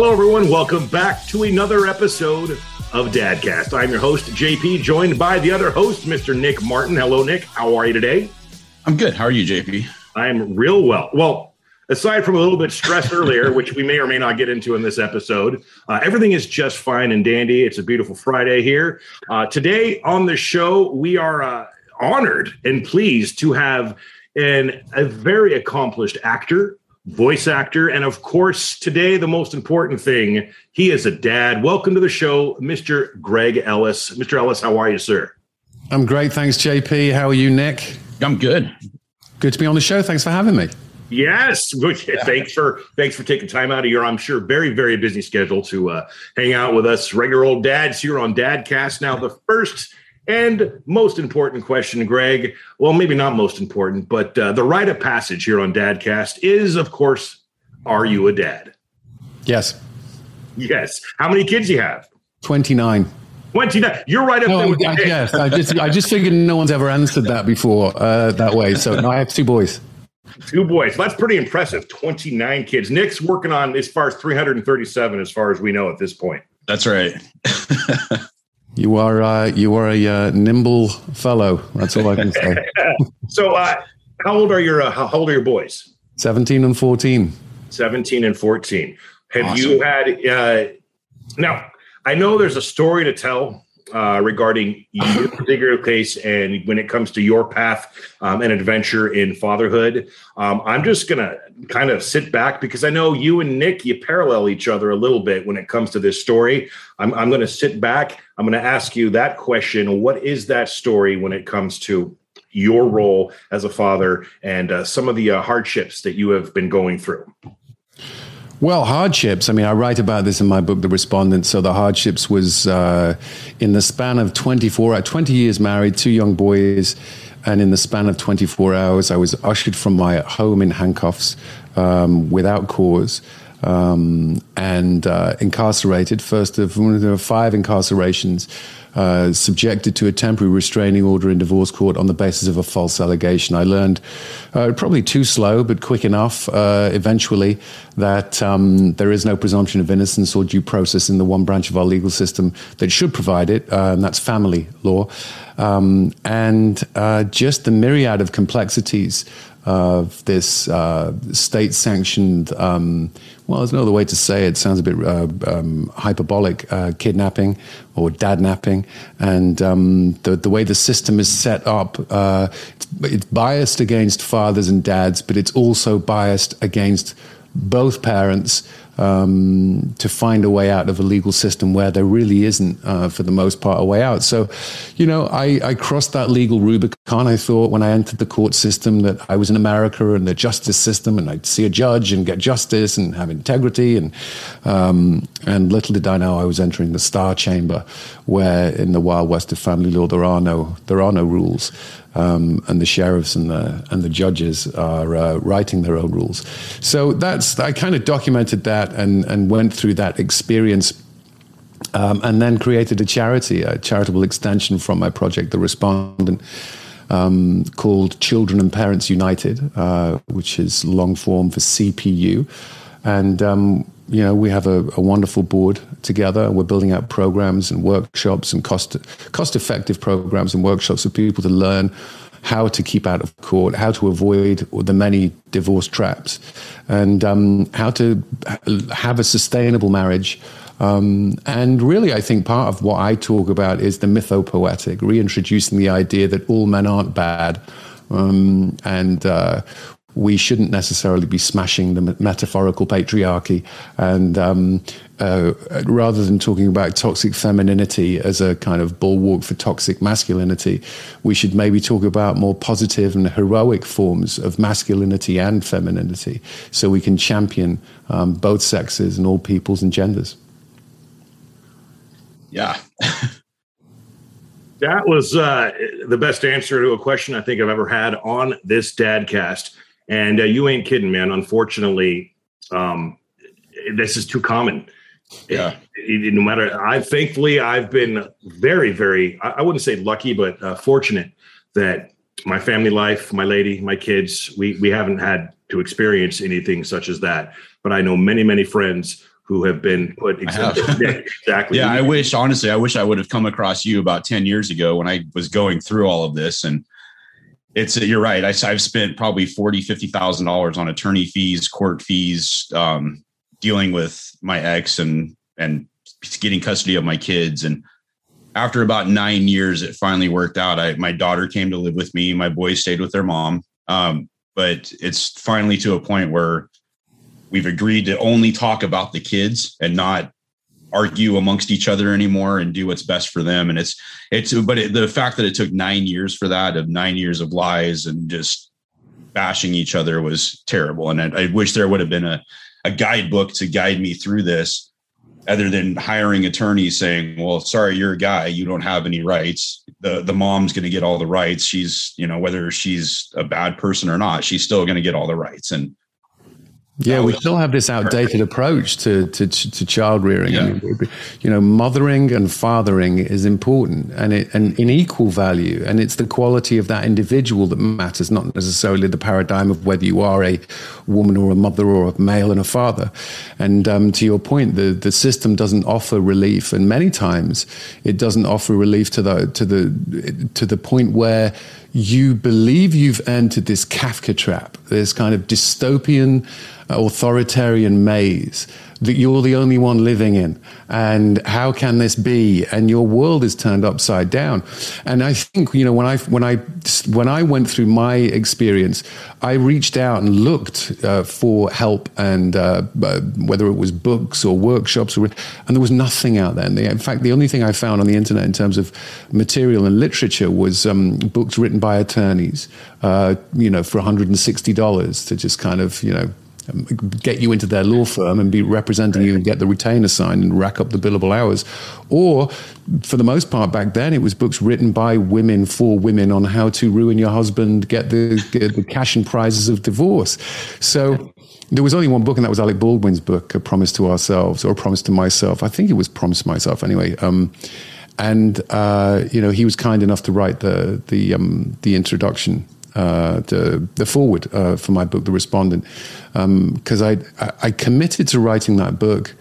Hello, everyone. Welcome back to another episode of Dadcast. I'm your host, JP, joined by the other host, Mr. Nick Martin. Hello, Nick. How are you today? I'm good. How are you, JP? I'm real well. Well, aside from a little bit stress earlier, which we may or may not get into in this episode, uh, everything is just fine and dandy. It's a beautiful Friday here. Uh, today on the show, we are uh, honored and pleased to have an, a very accomplished actor, voice actor, and of course, today, the most important thing, he is a dad. Welcome to the show, Mr. Greg Ellis. Mr. Ellis, how are you, sir? I'm great. Thanks, JP. How are you, Nick? I'm good. Good to be on the show. Thanks for having me. Yes, thanks for thanks for taking time out of your, I'm sure, very very busy schedule to uh, hang out with us regular old dads here on Dadcast. Now, the first and most important question, Greg. Well, maybe not most important, but uh, the rite of passage here on Dadcast is, of course, are you a dad? Yes. Yes. How many kids do you have? Twenty nine. 29. You're right up no, there with I, Yes, I just I just figured no one's ever answered that before uh, that way. So no, I have two boys. Two boys. That's pretty impressive. 29 kids. Nick's working on as far as 337, as far as we know at this point. That's right. you are uh, you are a uh, nimble fellow. That's all I can say. so, uh, how old are your uh, how old are your boys? 17 and 14. 17 and 14. Have awesome. you had uh, now? I know there's a story to tell uh, regarding your particular case and when it comes to your path um, and adventure in fatherhood. Um, I'm just going to kind of sit back because I know you and Nick, you parallel each other a little bit when it comes to this story. I'm, I'm going to sit back. I'm going to ask you that question. What is that story when it comes to your role as a father and uh, some of the uh, hardships that you have been going through? Well, hardships. I mean, I write about this in my book, The Respondent. So the hardships was uh, in the span of 24, uh, 20 years married, two young boys. And in the span of 24 hours, I was ushered from my home in handcuffs um, without cause um, and uh, incarcerated. First of five incarcerations uh, subjected to a temporary restraining order in divorce court on the basis of a false allegation. I learned, uh, probably too slow, but quick enough, uh, eventually, that um, there is no presumption of innocence or due process in the one branch of our legal system that should provide it, uh, and that's family law. Um, and uh, just the myriad of complexities of this state sanctioned, um, well, there's no other way to say it. it sounds a bit uh, um, hyperbolic, uh, kidnapping or dadnapping. And um, the, the way the system is set up, uh, it's, it's biased against fathers and dads, but it's also biased against both parents um, to find a way out of a legal system where there really isn't, uh, for the most part, a way out. So, you know, I, I, crossed that legal Rubicon. I thought when I entered the court system that I was in America and the justice system, and I'd see a judge and get justice and have integrity. And um, and little did I know I was entering the star chamber, where in the wild west of family law there are no there are no rules um, and the sheriffs and the and the judges are uh, writing their own rules. So that's I kind of documented that and and went through that experience. Um, and then created a charity, a charitable extension from my project, The Respondent, um, called Children and Parents United, uh, which is long form for CPU. And um, you know, we have a, a, wonderful board together, we're building out programs and workshops and cost cost effective programs and workshops for people to learn how to keep out of court, how to avoid the many divorce traps, and um, how to have a sustainable marriage. Um, and really, I think part of what I talk about is the mythopoetic, reintroducing the idea that all men aren't bad. Um, and uh, we shouldn't necessarily be smashing the metaphorical patriarchy. And um, uh, rather than talking about toxic femininity as a kind of bulwark for toxic masculinity, we should maybe talk about more positive and heroic forms of masculinity and femininity so we can champion um, both sexes and all peoples and genders. Yeah. that was uh, the best answer to a question I think I've ever had on this Dadcast. And uh, you ain't kidding, man. Unfortunately, um, this is too common. Yeah. It, it, no matter, I thankfully I've been very, very. I, I wouldn't say lucky, but uh, fortunate that my family life, my lady, my kids, we we haven't had to experience anything such as that. But I know many, many friends who have been put exactly. yeah, I wish honestly, I wish I would have come across you about ten years ago when I was going through all of this. And it's you're right. I, have spent probably forty, fifty thousand dollars on attorney fees, court fees, um, dealing with my ex and and getting custody of my kids. And after about nine years, it finally worked out. I my daughter came to live with me. My boys stayed with their mom. Um, but it's finally to a point where we've agreed to only talk about the kids and not argue amongst each other anymore and do what's best for them. And it's it's but it, the fact that it took nine years for that of nine years of lies and just bashing each other was terrible. And i, I wish there would have been a, a guidebook to guide me through this other than hiring attorneys saying well sorry you're a guy. You don't have any rights. The the mom's going to get all the rights. She's you know whether she's a bad person or not she's still going to get all the rights. And yeah, we still have this outdated approach to to, to child rearing. Yeah. I mean, you know, mothering and fathering is important, and it and in equal value, and it's the quality of that individual that matters, not necessarily the paradigm of whether you are a woman or a mother or a male and a father. And um, to your point, the the system doesn't offer relief, and many times it doesn't offer relief to the to the to the point where you believe you've entered this Kafka trap, this kind of dystopian uh, authoritarian maze that you're the only one living in. And how can this be? And your world is turned upside down. And I think, you know, when I, when I, when I went through my experience, I reached out and looked uh, for help and uh, uh, whether it was books or workshops, or, and there was nothing out there. And in fact, the only thing I found on the internet in terms of material and literature was um, books written by attorneys, uh, you know, for $160 to just kind of, you know, get you into their law firm and be representing you and get the retainer signed and rack up the billable hours. Or, for the most part, back then, it was books written by women for women on how to ruin your husband, get the, get the cash and prizes of divorce. So, there was only one book, and that was Alec Baldwin's book, A Promise to Ourselves, or A Promise to Myself. I think it was Promise to Myself anyway. Um, and uh, you know, he was kind enough to write the the um, the introduction uh, the, the foreword uh, for my book, The Respondent, because um, I, I committed to writing that book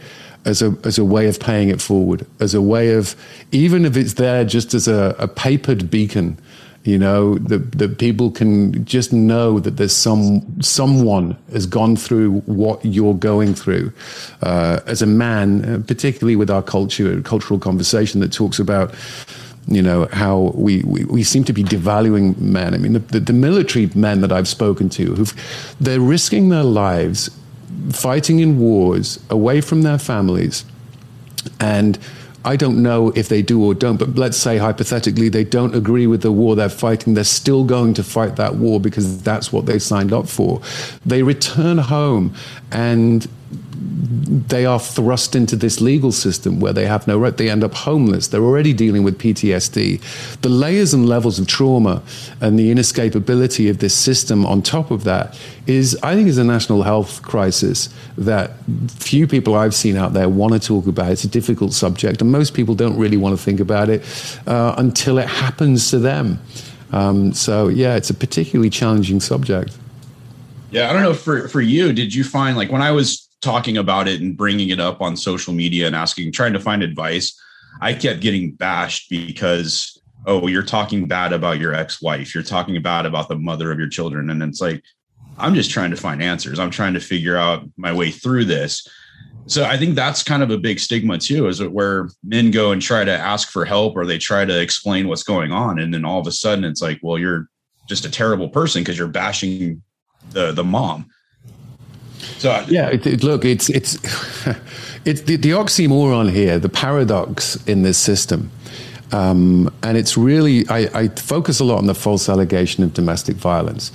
as a as a way of paying it forward, as a way of even if it's there just as a, a papered beacon, you know, that that people can just know that there's some someone has gone through what you're going through. Uh, as a man, uh, particularly with our culture, cultural conversation that talks about you know how we, we, we, seem to be devaluing men. I mean, the, the, the military men that I've spoken to, who they're risking their lives fighting in wars away from their families, and I don't know if they do or don't, but let's say hypothetically they don't agree with the war they're fighting. They're still going to fight that war because that's what they signed up for. They return home and they are thrust into this legal system where they have no right. They end up homeless. They're already dealing with PTSD. The layers and levels of trauma and the inescapability of this system on top of that is, I think, is a national health crisis that few people I've seen out there want to talk about. It's a difficult subject, and most people don't really want to think about it uh, until it happens to them. Um, so, yeah, it's a particularly challenging subject. Yeah, I don't know for for you. Did you find like when I was talking about it and bringing it up on social media and asking, trying to find advice, I kept getting bashed because, oh, you're talking bad about your ex wife. You're talking bad about the mother of your children. And it's like, I'm just trying to find answers. I'm trying to figure out my way through this. So I think that's kind of a big stigma too, is where men go and try to ask for help or they try to explain what's going on. And then all of a sudden it's like, well, you're just a terrible person because you're bashing the the mom. So yeah, it, it, look, it's it's it's the, the, oxymoron here, the paradox in this system, um, and it's really I, I, focus a lot on the false allegation of domestic violence.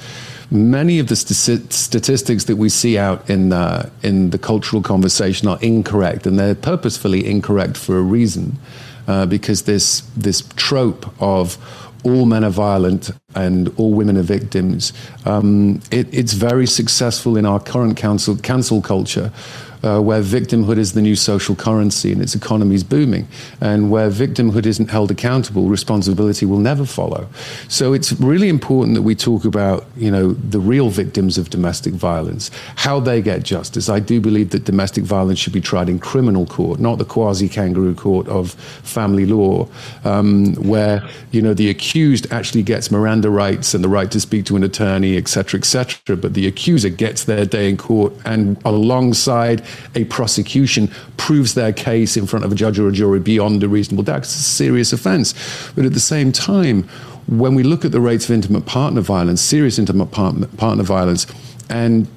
Many of the st- statistics that we see out in uh, in the cultural conversation are incorrect, and they're purposefully incorrect for a reason, uh, because this this trope of all men are violent and all women are victims. Um, it, it's very successful in our current council, cancel culture, uh, where victimhood is the new social currency and its economy is booming, and where victimhood isn't held accountable, responsibility will never follow. So it's really important that we talk about, you know, the real victims of domestic violence, how they get justice. I do believe that domestic violence should be tried in criminal court, not the quasi kangaroo court of family law, um, where you know the accused actually gets Miranda rights and the right to speak to an attorney, etc., etc. But the accuser gets their day in court, and alongside a prosecution proves their case in front of a judge or a jury beyond a reasonable doubt. It's a serious offense. But at the same time, when we look at the rates of intimate partner violence, serious intimate partner, partner violence, and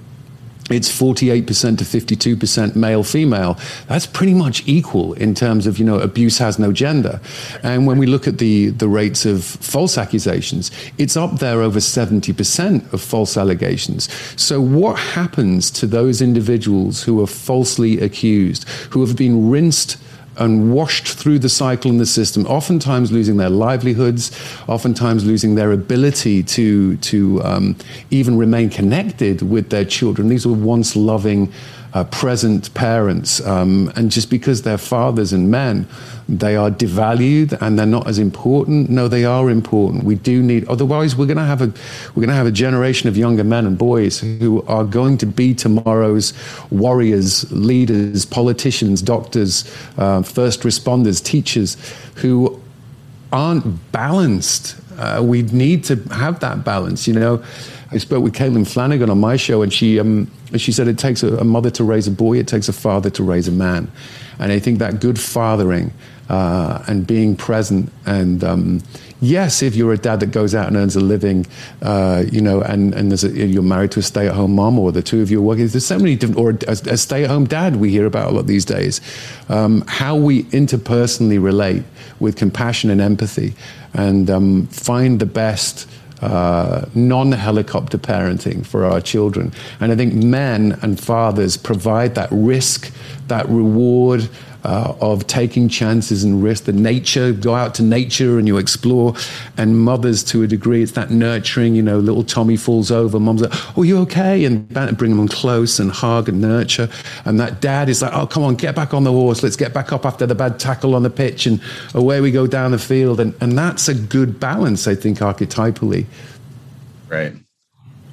it's 48% to 52% male female. That's pretty much equal in terms of you know abuse has no gender. And when we look at the the rates of false accusations it's up there over 70% of false allegations. So what happens to those individuals who are falsely accused who have been rinsed and washed through the cycle in the system, oftentimes losing their livelihoods, oftentimes losing their ability to, to um, even remain connected with their children. These were once loving, uh, present parents, um, and just because they're fathers and men, they are devalued and they're not as important. No, they are important. We do need. Otherwise, we're going to have a we're going to have a generation of younger men and boys who are going to be tomorrow's warriors, leaders, politicians, doctors, uh, first responders, teachers, who aren't balanced. Uh, we need to have that balance. You know, I spoke with Caitlin Flanagan on my show, and she um, she said it takes a, a, mother to raise a boy, it takes a father to raise a man, and I think that good fathering uh, and being present and um, yes, if you're a dad that goes out and earns a living, uh, you know, and and a, you're married to a stay-at-home mom, or the two of you are working, there's so many different, or a, a stay-at-home dad we hear about a lot these days. Um, how we interpersonally relate with compassion and empathy, and um, find the best uh, non helicopter parenting for our children. And I think men and fathers provide that risk, that reward, uh, of taking chances and risk. The nature, go out to nature and you explore. And mothers, to a degree, it's that nurturing. You know, little Tommy falls over, mom's like, "Oh, you okay?" And bring them close and hug and nurture. And that dad is like, "Oh, come on, get back on the horse. Let's get back up after the bad tackle on the pitch." And away we go down the field. And and that's a good balance, I think, archetypally. Right.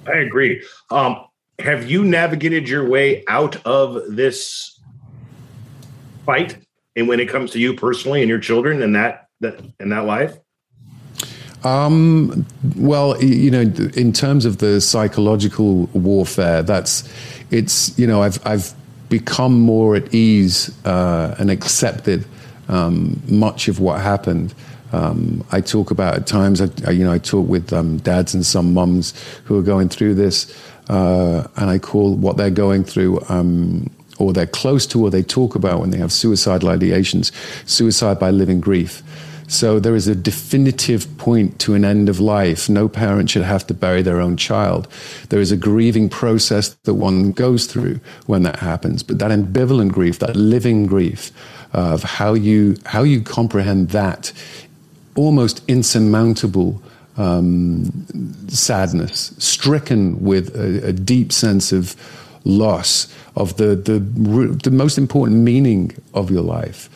I agree. Um, have you navigated your way out of this fight and when it comes to you personally and your children and that that in that life um, well, you know, in terms of the psychological warfare, that's it's you know I've I've become more at ease uh, and accepted um, much of what happened. Um, I talk about at times, I, I, you know, I talk with um, dads and some mums who are going through this, uh, and I call what they're going through um, or they're close to or they talk about when they have suicidal ideations, suicide by living grief. So there is a definitive point to an end of life. No parent should have to bury their own child. There is a grieving process that one goes through when that happens. But that ambivalent grief, that living grief of how you how you comprehend that almost insurmountable um, sadness, stricken with a, a deep sense of loss of the, the, the most important meaning of your life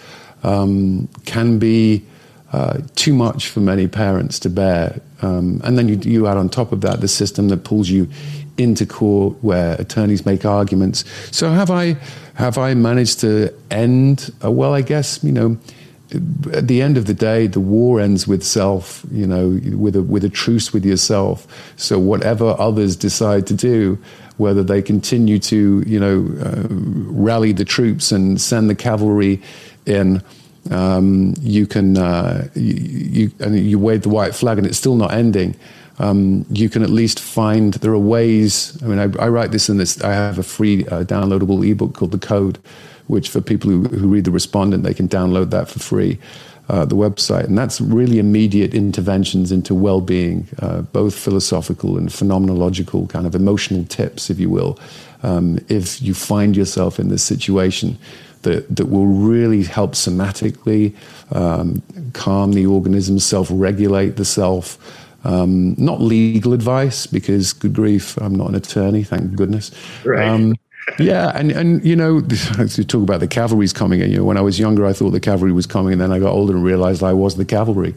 um, can be uh, too much for many parents to bear. Um, and then you, you add on top of that the system that pulls you into court where attorneys make arguments. So have I have I managed to end? Uh, well, I guess you know. At the end of the day, the war ends with self. You know, with a with a truce with yourself. So whatever others decide to do, whether they continue to, you know, uh, rally the troops and send the cavalry in. Um, you can uh, you, you, and you wave the white flag, and it's still not ending. Um, you can at least find there are ways. I mean, I, I write this in this. I have a free uh, downloadable ebook called The Code, which for people who, who read the respondent, they can download that for free uh, the website. And that's really immediate interventions into well being, uh, both philosophical and phenomenological, kind of emotional tips, if you will. Um, if you find yourself in this situation, that, that will really help somatically um, calm the organism, self regulate the self. Um, not legal advice because, good grief, I'm not an attorney, thank goodness. Right. Yeah, and and you know, to talk about the cavalry's coming. And you know, when I was younger, I thought the cavalry was coming, and then I got older and realized I was the cavalry.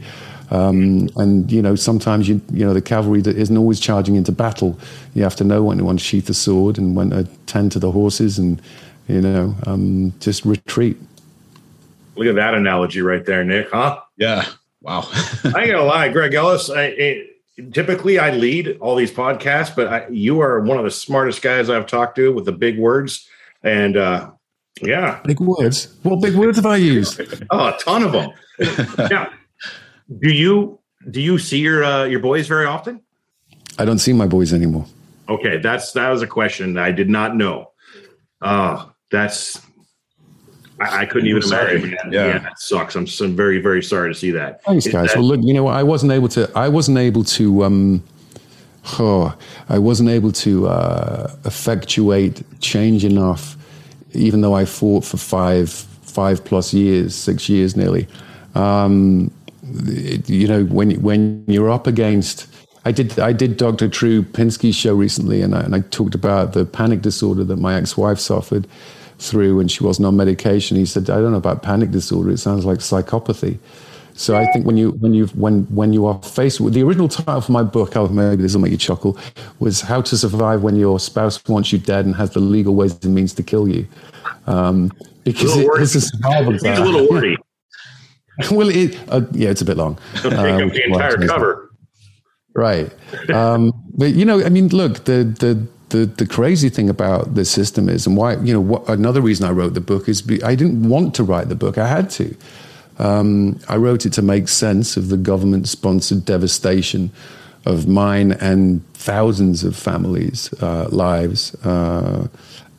Um, and you know, sometimes you you know the cavalry that isn't always charging into battle. You have to know when to unsheath the sword and when to tend to the horses, and you know, um, just retreat. Look at that analogy right there, Nick. Huh? Yeah. Wow. I ain't gonna lie, Greg Ellis. I, I, typically I lead all these podcasts, but I, you are one of the smartest guys I've talked to with the big words. And uh, yeah, big words. What big words have I used? oh, a ton of them. yeah, do you do you see your uh, your boys very often? I don't see my boys anymore. Okay, that's that was a question I did not know. Uh that's I, I couldn't even imagine. Yeah. yeah, that sucks. I'm so very very sorry to see that. Thanks, Is guys. That- well, look, you know, I wasn't able to. I wasn't able to. um Oh, I wasn't able to uh, effectuate change enough, even though I fought for five, five plus years, six years nearly. Um, you know, when when you're up against, I did I did Dr. Drew Pinsky's show recently, and I, and I talked about the panic disorder that my ex-wife suffered through when she wasn't on medication. He said, "I don't know about panic disorder. It sounds like psychopathy." So I think when you when you when when you are faced with the original title for my book, oh, maybe this will make you chuckle, was "How to Survive When Your Spouse Wants You Dead and Has the Legal Ways and Means to Kill You," um, because it is a survival. It's a little wordy. well, it, uh, yeah, it's a bit long. Take um, the entire cover. Right. Um, but, you know, I mean, look, the, the, the, the crazy thing about the system is, and why, you know, what, another reason I wrote the book is be, I didn't want to write the book, I had to. Um, I wrote it to make sense of the government sponsored devastation of mine and thousands of families' uh, lives. Uh,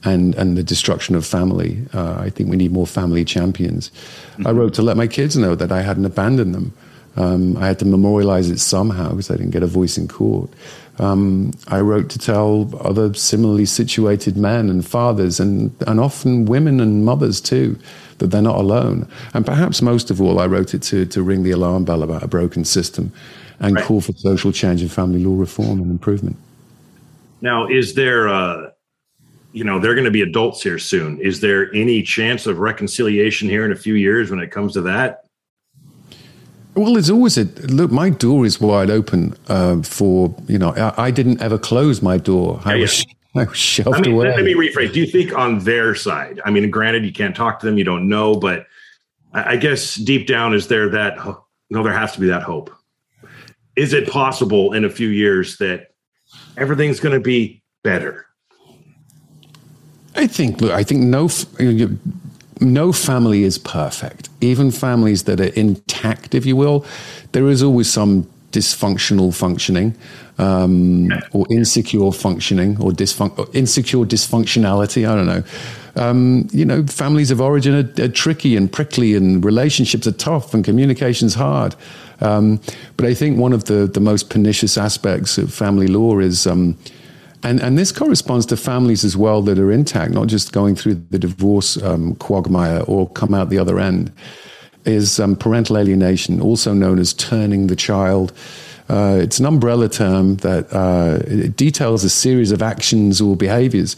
and and the destruction of family. Uh, I think we need more family champions. Mm-hmm. I wrote to let my kids know that I hadn't abandoned them. Um, I had to memorialize it somehow because I didn't get a voice in court. Um, I wrote to tell other similarly situated men and fathers, and, and often women and mothers too, that they're not alone. And perhaps most of all, I wrote it to, to ring the alarm bell about a broken system and right. call for social change and family law reform and improvement. Now, is there uh, you know they're going to be adults here soon is there any chance of reconciliation here in a few years when it comes to that well there's always a look my door is wide open uh, for you know I, I, didn't ever close my door i yeah, was yeah. I was shoved I mean, away. Let me rephrase. Do you think on their side? I mean, granted, you can't talk to them, you don't know, but I guess deep down, is there that? No, there has to be that hope. Is it possible in a few years that everything's going to be better? I think. Look, I think no. No family is perfect. Even families that are intact, if you will, there is always some dysfunctional functioning um, or insecure functioning or dysfun- insecure dysfunctionality. I don't know. Um, you know, families of origin are, are, tricky and prickly, and relationships are tough, and communication's hard. Um, but I think one of the the most pernicious aspects of family law is um, and, and this corresponds to families as well that are intact, not just going through the divorce um, quagmire or come out the other end, is um, parental alienation, also known as turning the child. Uh, it's an umbrella term that uh, details a series of actions or behaviors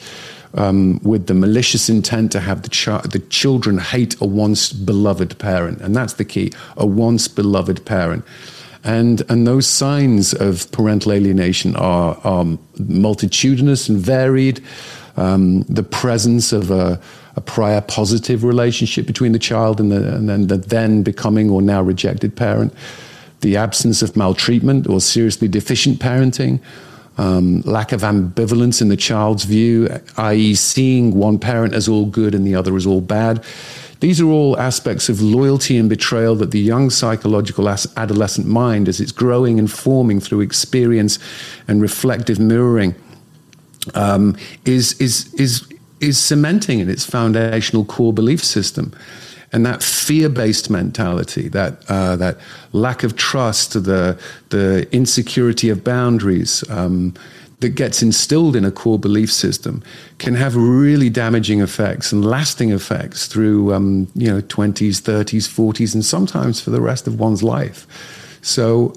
um, with the malicious intent to have the, ch- the children hate a once beloved parent. And that's the key a once beloved parent. And, and those signs of parental alienation are, are multitudinous and varied. Um, the presence of a, a, prior positive relationship between the child and, the, and then the then becoming or now rejected parent, the absence of maltreatment or seriously deficient parenting, um, lack of ambivalence in the child's view, i.e., seeing one parent as all good and the other as all bad. These are all aspects of loyalty and betrayal that the young psychological adolescent mind, as it's growing and forming through experience and reflective mirroring, um, is, is, is, is cementing in its foundational core belief system. And that fear-based mentality, that uh, that lack of trust, the the insecurity of boundaries, um, that gets instilled in a core belief system can have really damaging effects and lasting effects through um, you know 20s 30s 40s and sometimes for the rest of one's life. So,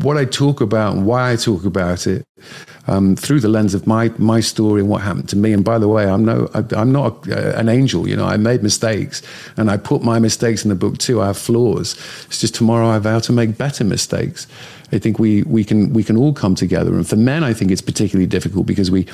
what I talk about and why I talk about it um, through the lens of my my story and what happened to me. And by the way, I'm no, I, am not a, an angel. You know, I made mistakes, and I put my mistakes in the book too. I have flaws. It's just tomorrow I vow to make better mistakes. I think we we can we can all come together. And for men, I think it's particularly difficult because we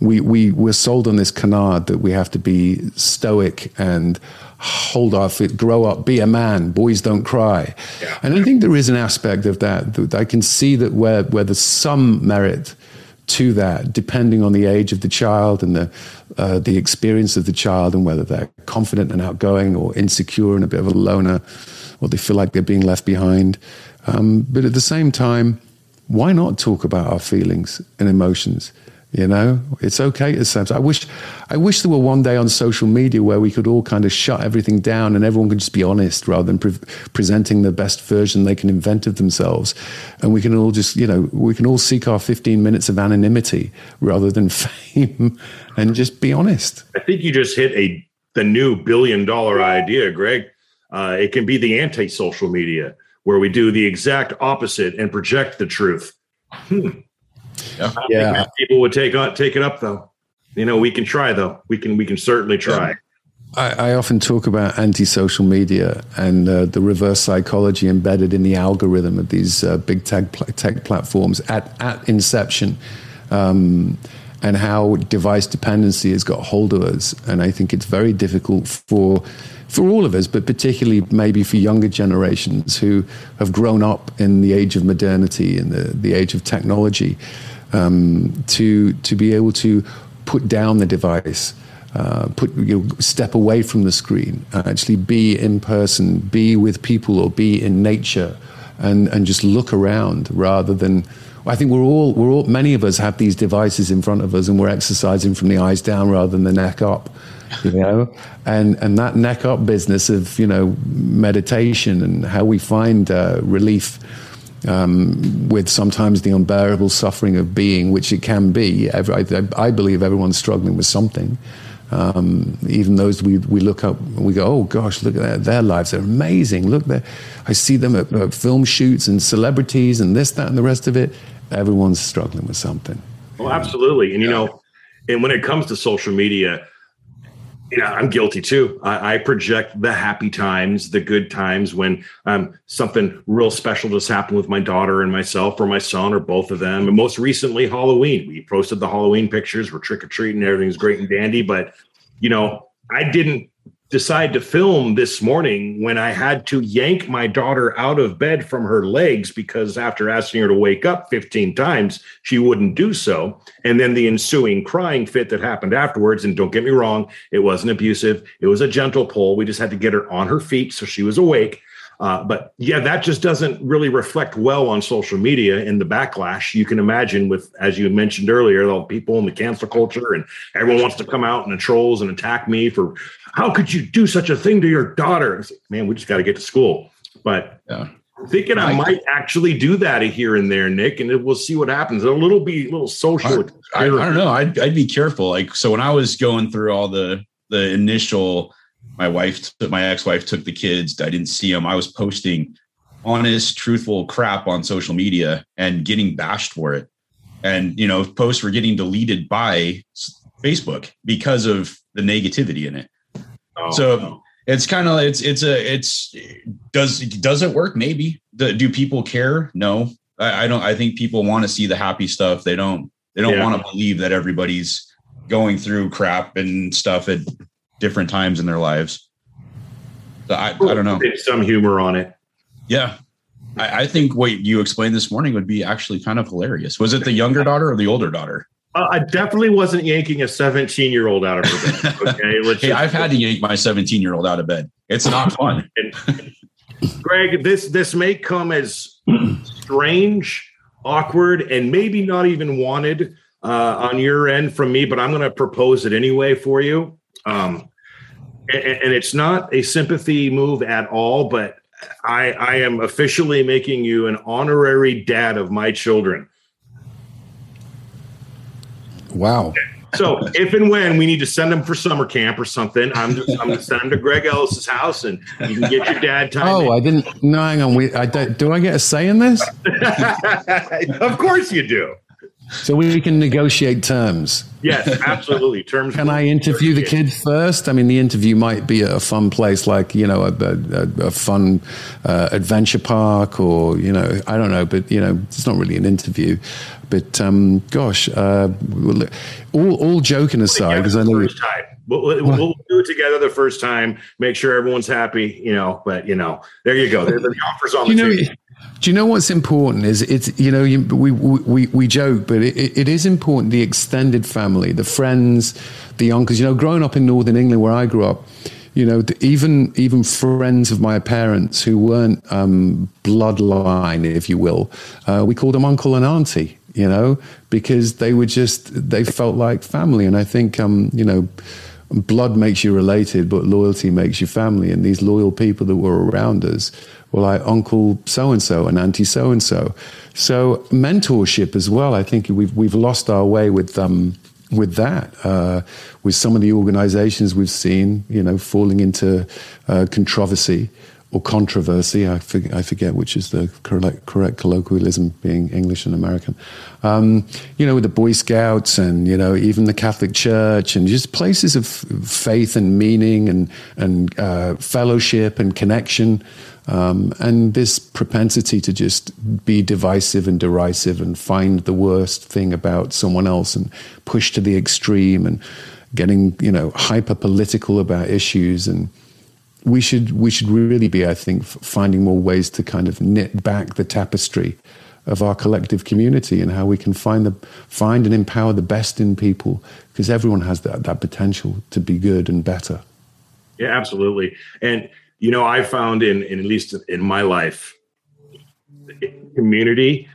we we we're sold on this canard that we have to be stoic and hold off it, grow up, be a man. Boys don't cry. Yeah. And I think there is an aspect of that, that I can see that where where there's some merit to that, depending on the age of the child and the uh, the experience of the child, and whether they're confident and outgoing or insecure and a bit of a loner, or they feel like they're being left behind. Um, but at the same time, why not talk about our feelings and emotions? You know, it's okay at times. I wish, I wish there were one day on social media where we could all kind of shut everything down and everyone could just be honest rather than pre- presenting the best version they can invent of themselves, and we can all just, you know, we can all seek our 15 minutes of anonymity rather than fame, and just be honest. I think you just hit a the new billion dollar idea, Greg. Uh, it can be the anti-social media where we do the exact opposite and project the truth. Hmm. Yeah. yeah. People would take on take it up though. You know, we can try though. We can we can certainly try. Yeah. I, I, often talk about anti-social media and uh, the reverse psychology embedded in the algorithm of these uh, big tech, tech platforms at, at inception, um, and how device dependency has got hold of us. And I think it's very difficult for for all of us, but particularly maybe for younger generations who have grown up in the age of modernity and the, the age of technology um, to to be able to put down the device, uh, put you know, step away from the screen, uh, actually be in person, be with people, or be in nature, and and just look around rather than. I think we're all we're all many of us have these devices in front of us, and we're exercising from the eyes down rather than the neck up. You know, and and that neck up business of you know meditation and how we find uh, relief um, with sometimes the unbearable suffering of being, which it can be. I, I believe everyone's struggling with something. Um, even those we, we look up we go, oh gosh, look at their, their lives. They're amazing. Look there. I see them at, at, film shoots and celebrities and this, that, and the rest of it. Everyone's struggling with something. Well, absolutely. And, you know, and when it comes to social media, yeah, I'm guilty too. I, I, project the happy times, the good times when um, something real special just happened with my daughter and myself, or my son, or both of them. And most recently, Halloween. We posted the Halloween pictures. We're trick or treating. Everything's great and dandy. But you know, I didn't decide to film this morning when I had to yank my daughter out of bed from her legs because after asking her to wake up 15 times, she wouldn't do so. And then the ensuing crying fit that happened afterwards. And don't get me wrong, it wasn't abusive, it was a gentle pull. We just had to get her on her feet so she was awake. Uh, but yeah, that just doesn't really reflect well on social media in the backlash you can imagine with, as you mentioned earlier, the people in the cancel culture and everyone wants to come out and the trolls and attack me for how could you do such a thing to your daughter? Like, Man, we just got to get to school. But yeah. thinking I, I might actually do that here and there, Nick, and we'll see what happens. A little be a little social. I, I, I don't know. I'd, I'd be careful. Like so, when I was going through all the the initial my wife, my ex-wife took the kids. I didn't see them. I was posting honest, truthful crap on social media and getting bashed for it. And you know, posts were getting deleted by Facebook because of the negativity in it. Oh, so no. it's kind of it's it's a it's does does it work? Maybe. Do, do people care? No. I, I, don't. I think people want to see the happy stuff. They don't. They don't yeah. want to believe that everybody's going through crap and stuff at different times in their lives. So I, I don't know. Some humor on it. Yeah. I, I, think what you explained this morning would be actually kind of hilarious. Was it the younger daughter or the older daughter? Uh, I definitely wasn't yanking a 17 year old out of her bed. Okay. Let's hey, I've had to yank my 17 year old out of bed. It's not fun. Greg, this this may come as strange, awkward, and maybe not even wanted uh, on your end from me, but I'm going to propose it anyway for you. Um, and, and, it's not a sympathy move at all, but I, I am officially making you an honorary dad of my children. Wow. So if and when we need to send them for summer camp or something, I'm just I'm gonna send them to Greg Ellis's house, and you can get your dad time. Oh, in. I didn't. No, hang on. We, I do I get a say in this? of course you do. So we can negotiate terms. Yes, absolutely. Terms. Can I interview the kids first? I mean, the interview might be at a fun place like you know a, a, a fun uh, adventure park, or you know I don't know, but you know it's not really an interview. But um, gosh, uh, all all joking aside, because I know. First time. We'll, we'll, we'll, do it together the first time. Make sure everyone's happy, you know. But you know, there you go. the offers on the you know, table. Do you know what's important? Is it's you know you, we, we we joke, but it, it is important. The extended family, the friends, the uncles. You know, growing up in northern England where I grew up, you know, even even friends of my parents who weren't um, bloodline, if you will, uh, we called them uncle and auntie. You know, because they were just they felt like family, and I think um, you know blood makes you related, but loyalty makes you family. And these loyal people that were around us were like Uncle so and so and Auntie so and so. So mentorship as well. I think we've we've lost our way with um, with that. Uh, with some of the organisations we've seen, you know, falling into uh, controversy or controversy. I forget, I forget which is the correct, correct colloquialism, being English and American. Um, you know, with the Boy Scouts and you know even the Catholic Church and just places of faith and meaning and and uh, fellowship and connection. Um, and this propensity to just be divisive and derisive and find the worst thing about someone else and push to the extreme and getting you know hyper political about issues and we should we should really be, I think, finding more ways to kind of knit back the tapestry of our collective community and how we can find the find and empower the best in people because everyone has that that potential to be good and better. Yeah, absolutely. And you know, I found in, in at least in my life, community,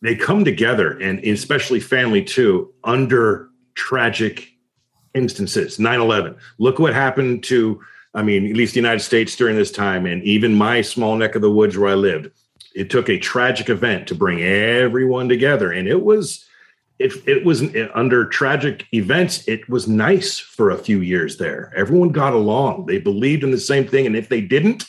they come together and especially family too under tragic instances 9-11 look what happened to I mean, at least the United States during this time, and even my small neck of the woods where I lived, it took a tragic event to bring everyone together, and it was. It, it was under tragic events. It was nice for a few years there. Everyone got along. They believed in the same thing, and if they didn't,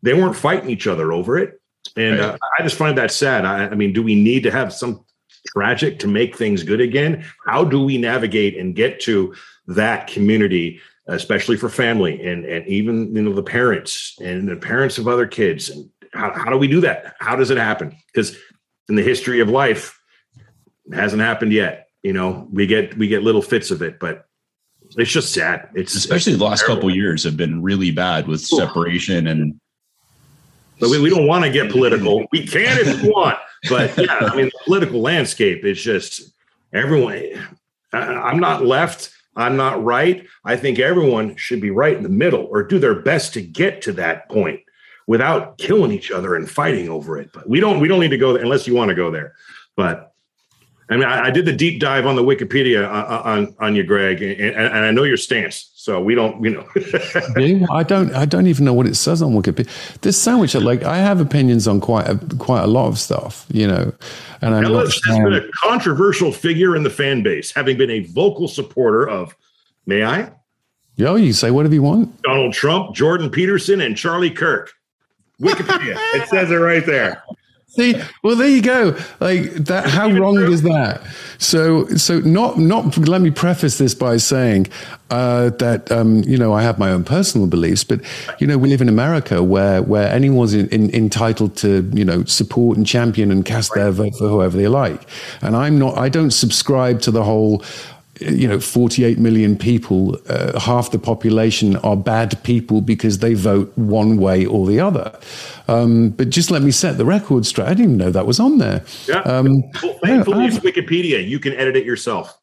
they weren't fighting each other over it. And right. uh, I just find that sad. I, I mean, do we need to have some tragic to make things good again? How do we navigate and get to that community especially for family and and even you know the parents and the parents of other kids. And how, how do we do that? How does it happen? Because in the history of life it hasn't happened yet you know we get we get little fits of it but it's just sad. It's especially it's the last terrible. couple years have been really bad with separation and but we, we don't want to get political. We can if we want but yeah i mean the political landscape is just everyone I, i'm not left I'm not right. I think everyone should be right in the middle or do their best to get to that point without killing each other and fighting over it. But we don't we don't need to go there unless you want to go there. But I mean, I, I did the deep dive on the Wikipedia on uh, uh, on, on you, Greg, and, and, I know your stance. So we don't, you know. I don't. I don't even know what it says on Wikipedia. There's so much. Like I have opinions on quite a, quite a lot of stuff, you know. And I'm Ellis has been a controversial figure in the fan base, having been a vocal supporter of. May I? Yo, you say whatever you want. Donald Trump, Jordan Peterson, and Charlie Kirk. Wikipedia. it says it right there. See, well, there you go. Like that. How wrong is that? So, so not not. Let me preface this by saying uh, that um, you know I have my own personal beliefs, but you know we live in America where where anyone's in, in, entitled to you know support and champion and cast their vote for whoever they like, and I'm not. I don't subscribe to the whole you know, 48 million people, uh, half the population are bad people because they vote one way or the other. Um, but just let me set the record straight. I didn't even know that was on there. Yeah. Um, well, thankfully, it's Wikipedia. You can edit it yourself.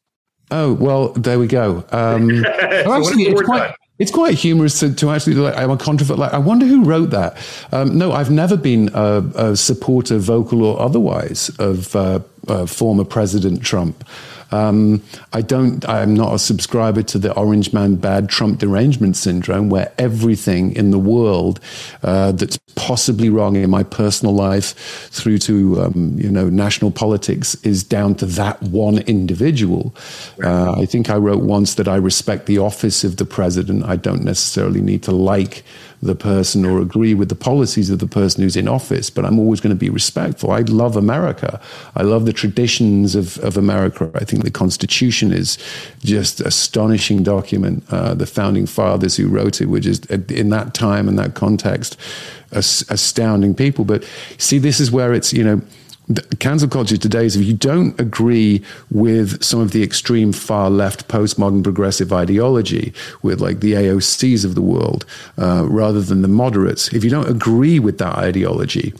Oh well, there we go. Um, so actually, it's quite, it's quite humorous to, to actually like I'm a controversial. Like I wonder who wrote that. Um, no, I've never been a, a supporter, vocal or otherwise, of uh, uh, former President Trump. Um, I don't. I'm not a subscriber to the orange man bad Trump derangement syndrome, where everything in the world uh, that's possibly wrong in my personal life, through to um, you know national politics, is down to that one individual. Uh, I think I wrote once that I respect the office of the president. I don't necessarily need to like the person or agree with the policies of the person who's in office, but I'm always going to be respectful. I love America. I love the traditions of, of America. I think the Constitution is just astonishing document. Uh, the founding fathers who wrote it were just in that time and that context astounding people. But see, this is where it's, you know, cancel culture today is if you don't agree with some of the extreme far left postmodern progressive ideology with like the AOCs of the world uh, rather than the moderates, if you don't agree with that ideology,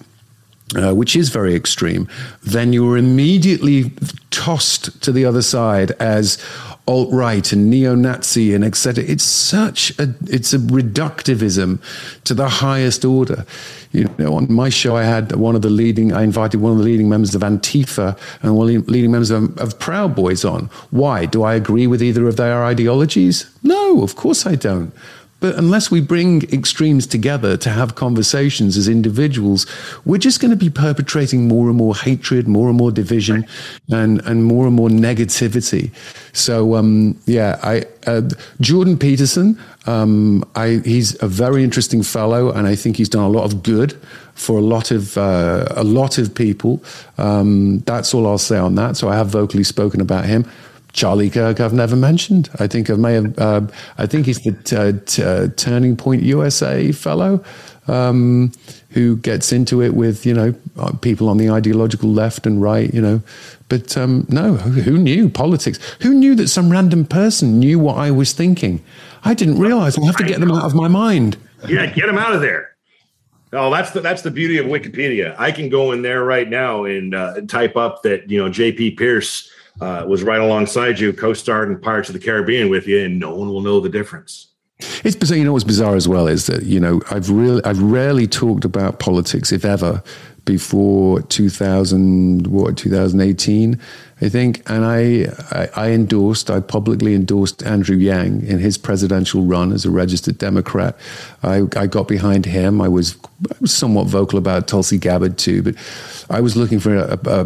uh, which is very extreme, then you're immediately tossed to the other side as alt right and neo Nazi and etc. It's such a it's a reductivism to the highest order. You know, on my show, I had one of the leading. I invited one of the leading members of Antifa and one of the leading members of, of Proud Boys on. Why? Do I agree with either of their ideologies? No, of course I don't. But unless we bring extremes together to have conversations as individuals, we're just going to be perpetrating more and more hatred, more and more division, and, and more and more negativity. So, um, yeah, I, uh, Jordan Peterson, um, I, he's a very interesting fellow, and I think he's done a lot of good for a lot of uh, a lot of people. Um, that's all I'll say on that. So I have vocally spoken about him. Charlie Kirk, I've never mentioned. I think I may have. Uh, I think he's the t- t- uh, Turning Point USA fellow um, who gets into it with you know uh, people on the ideological left and right. You know, but um, no, who knew politics? Who knew that some random person knew what I was thinking? I didn't realize. I have to get them out of my mind. Yeah, get them out of there. Oh, that's the that's the beauty of Wikipedia. I can go in there right now and uh, type up that you know J.P. Pierce uh, was right alongside you, co-starred in Pirates of the Caribbean with you, and no one will know the difference. It's bizarre. You know what's bizarre as well is that you know I've really I've rarely talked about politics, if ever, before 2000 what 2018 I think and I, I, I endorsed I publicly endorsed Andrew Yang in his presidential run as a registered Democrat I, I got behind him I was, somewhat vocal about Tulsi Gabbard too but I was looking for a, a,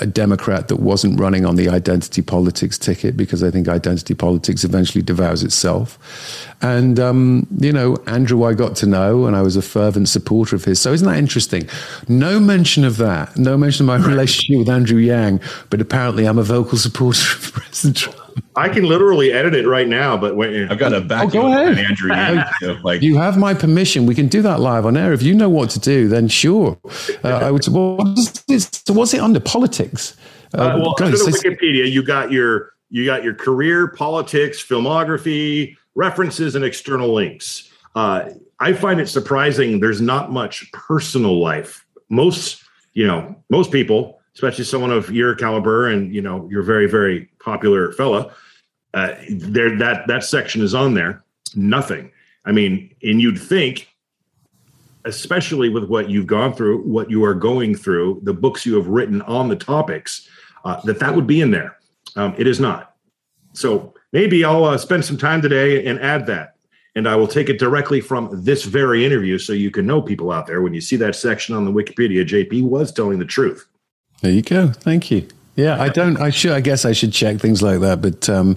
a, Democrat that wasn't running on the identity politics ticket because I think identity politics eventually devours itself and, um, you know, Andrew, I got to know, and I was a fervent supporter of his. So isn't that interesting? No mention of that. No mention of my relationship with Andrew Yang, but apparently I'm a vocal supporter of President Trump. I can literally edit it right now, but when, I've got a back. Oh, go ahead, Andrew. Yang, like you have my permission. We can do that live on air. If you know what to do, then sure. Uh, I would. What is so what's it under politics? Uh, uh, well, under the Wikipedia, you got your you got your career, politics, filmography, references and external links. Uh, I find it surprising there's not much personal life. Most, you know, most people, especially someone of your caliber and you know, you're very, very popular fella, uh, there that that section is on there. Nothing. I mean, and you'd think, especially with what you've gone through, what you are going through, the books you have written on the topics, uh, that that would be in there. Um, it is not. So maybe I'll uh, spend some time today and add that. And I will take it directly from this very interview so you can know people out there when you see that section on the Wikipedia, JP was telling the truth. There you go. Thank you. Yeah, I don't, I should, I guess I should check things like that. But, um,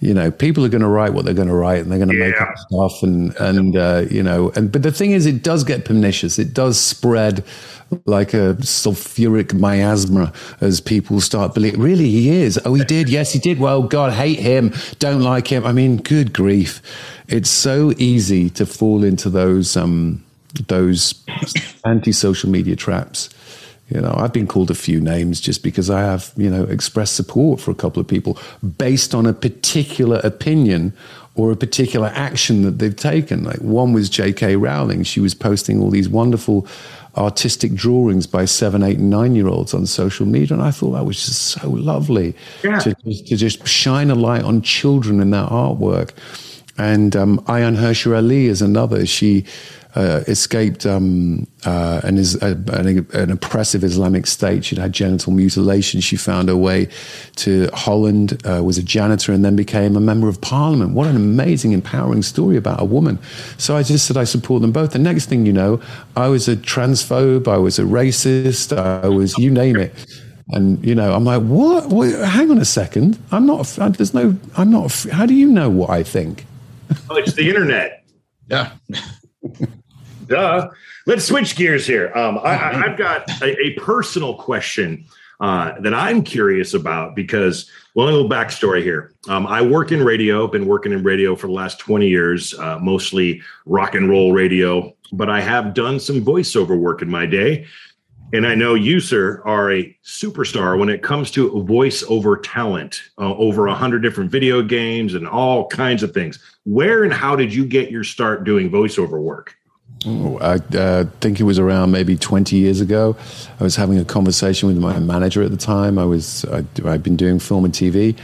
you know, people are going to write what they're going to write and they're going to yeah. make up stuff. And, and, uh, you know, and, but the thing is, it does get pernicious. It does spread like a sulfuric miasma as people start believing. Really, he is. Oh, he did. Yes, he did. Well, God, hate him. Don't like him. I mean, good grief. It's so easy to fall into those um, those anti-social media traps. You know, I've been called a few names just because I have, you know, expressed support for a couple of people based on a particular opinion or a particular action that they've taken. Like one was J.K. Rowling. She was posting all these wonderful artistic drawings by seven, eight, and nine year olds on social media. And I thought that was just so lovely yeah. to, to just shine a light on children in that artwork. And um, Ayaan Hirsi Ali is another. She uh, escaped um, uh, an, is, uh, an, an, oppressive Islamic state. She'd had genital mutilation. She found her way to Holland, uh, was a janitor, and then became a member of parliament. What an amazing, empowering story about a woman. So I just said I support them both. The next thing you know, I was a transphobe, I was a racist, I was, you name it. And you know, I'm like, what? what? Hang on a second. I'm not. There's no. I'm not. How do you know what I think? Oh, it's the internet. Yeah. Duh. Let's switch gears here. Um, I, have got a, a, personal question uh, that I'm curious about because, well, a little backstory here. Um, I work in radio, been working in radio for the last 20 years, uh, mostly rock and roll radio, but I have done some voiceover work in my day. And I know you, sir, are a superstar when it comes to voiceover talent, uh, over a hundred different video games and all kinds of things. Where and how did you get your start doing voiceover work? Oh, I uh, think it was around maybe 20 years ago. I was having a conversation with my manager at the time. I was I, I'd been doing film and TV,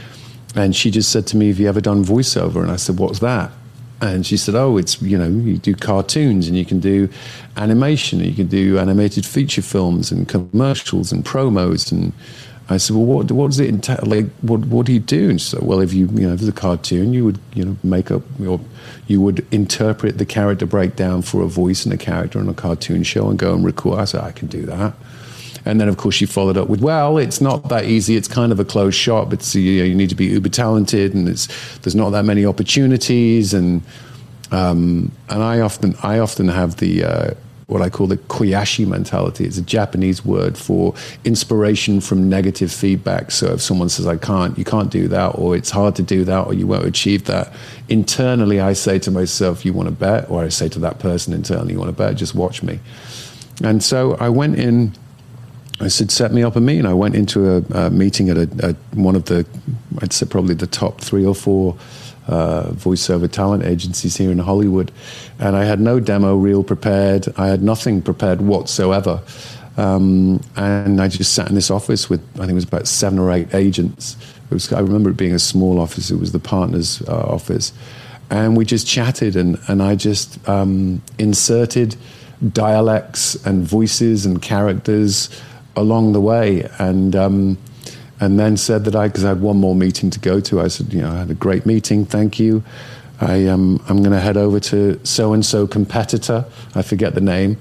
and she just said to me, "Have you ever done voiceover?" And I said, "What's that?" And she said, "Oh, it's you know you do cartoons and you can do animation, you can do animated feature films and commercials and promos." And I said, "Well, what what does it entail? Like, what what do you do?" And she said, "Well, if you you know if it's a cartoon, you would you know make up your you would interpret the character breakdown for a voice and a character on a cartoon show and go and record." I said, "I can do that." And then, of course, she followed up with, "Well, it's not that easy. It's kind of a closed shop. It's you, know, you need to be uber talented, and it's there's not that many opportunities." And um, and I often I often have the uh, what I call the koyashi mentality. It's a Japanese word for inspiration from negative feedback. So if someone says, I can't, you can't do that, or it's hard to do that, or you won't achieve that, internally I say to myself, you want to bet? Or I say to that person internally, you want to bet? Just watch me. And so I went in I said, set me up a meeting. I went into a, a meeting at a, a, one of the, I'd say probably the top three or four uh, voiceover talent agencies here in Hollywood. And I had no demo reel prepared. I had nothing prepared whatsoever. Um, and I just sat in this office with, I think it was about seven or eight agents. Was, I remember it being a small office. It was the partner's uh, office. And we just chatted, and, and I just um, inserted dialects and voices and characters along the way, and um, and then said that I because I had one more meeting to go to. I said, you know, I had a great meeting, thank you. I um, I'm going to head over to so and so competitor. I forget the name,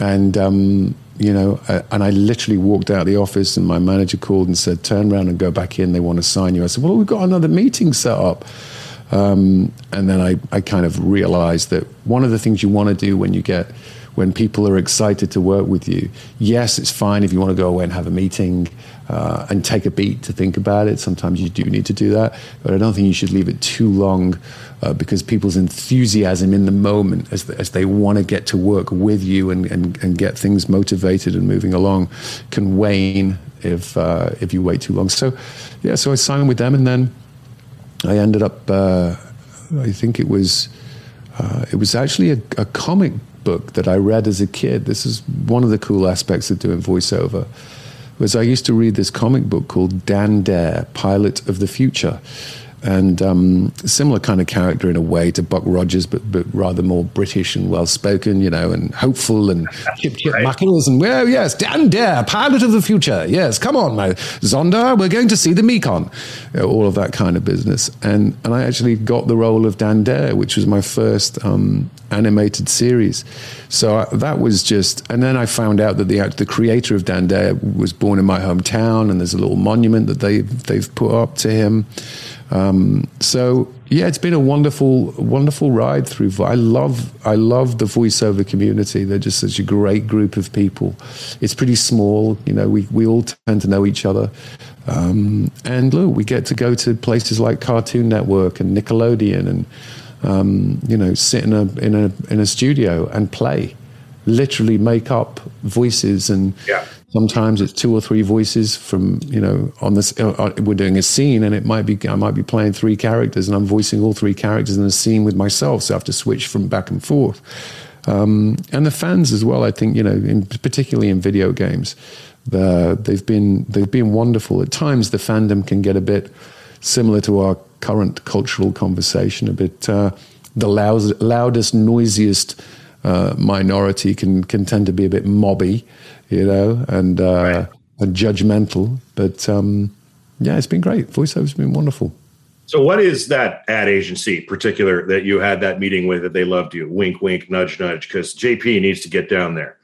and um, you know, uh, and I literally walked out of the office, and my manager called and said, "Turn around and go back in. They want to sign you." I said, "Well, we've got another meeting set up." Um, and then I, I kind of realized that one of the things you want to do when you get when people are excited to work with you. Yes, it's fine if you want to go away and have a meeting uh, and take a beat to think about it. Sometimes you do need to do that, but I don't think you should leave it too long uh, because people's enthusiasm in the moment as, as they want to get to work with you and, and, and get things motivated and moving along can wane if, uh, if you wait too long. So, yeah, so I signed with them and then I ended up, uh, I think it was. Uh, it was actually a, a, comic book that I read as a kid. This is one of the cool aspects of doing voiceover. Was I used to read this comic book called Dan Dare, Pilot of the Future, and um, similar kind of character in a way to Buck Rogers, but but rather more British and well spoken, you know, and hopeful and chip chip right. muckles and well, yes, Dan Dare, pilot of the future. Yes, come on, my Zonda, we're going to see the Mekon, you know, all of that kind of business. And and I actually got the role of Dan Dare, which was my first um, animated series. So I, that was just, and then I found out that the the creator of Dan Dare was born in my hometown, and there's a little monument that they they've put up to him. Um, so yeah, it's been a wonderful, wonderful ride through. I love, I love the voiceover community. They're just such a great group of people. It's pretty small, you know. We we all tend to know each other, um, and look, we get to go to places like Cartoon Network and Nickelodeon, and um, you know, sit in a in a in a studio and play, literally make up voices and. Yeah Sometimes it's two or three voices from you know on this. Uh, uh, we're doing a scene, and it might be I might be playing three characters, and I'm voicing all three characters in a scene with myself. So I have to switch from back and forth. Um, and the fans as well. I think you know, in, particularly in video games, the, they've been they've been wonderful. At times, the fandom can get a bit similar to our current cultural conversation a bit. Uh, the loud, loudest, noisiest uh, minority can can tend to be a bit mobby, you know, and uh, right. and judgmental. But um, yeah, it's been great. Voiceover's been wonderful. So, what is that ad agency particular that you had that meeting with that they loved you? Wink, wink, nudge, nudge. Because JP needs to get down there.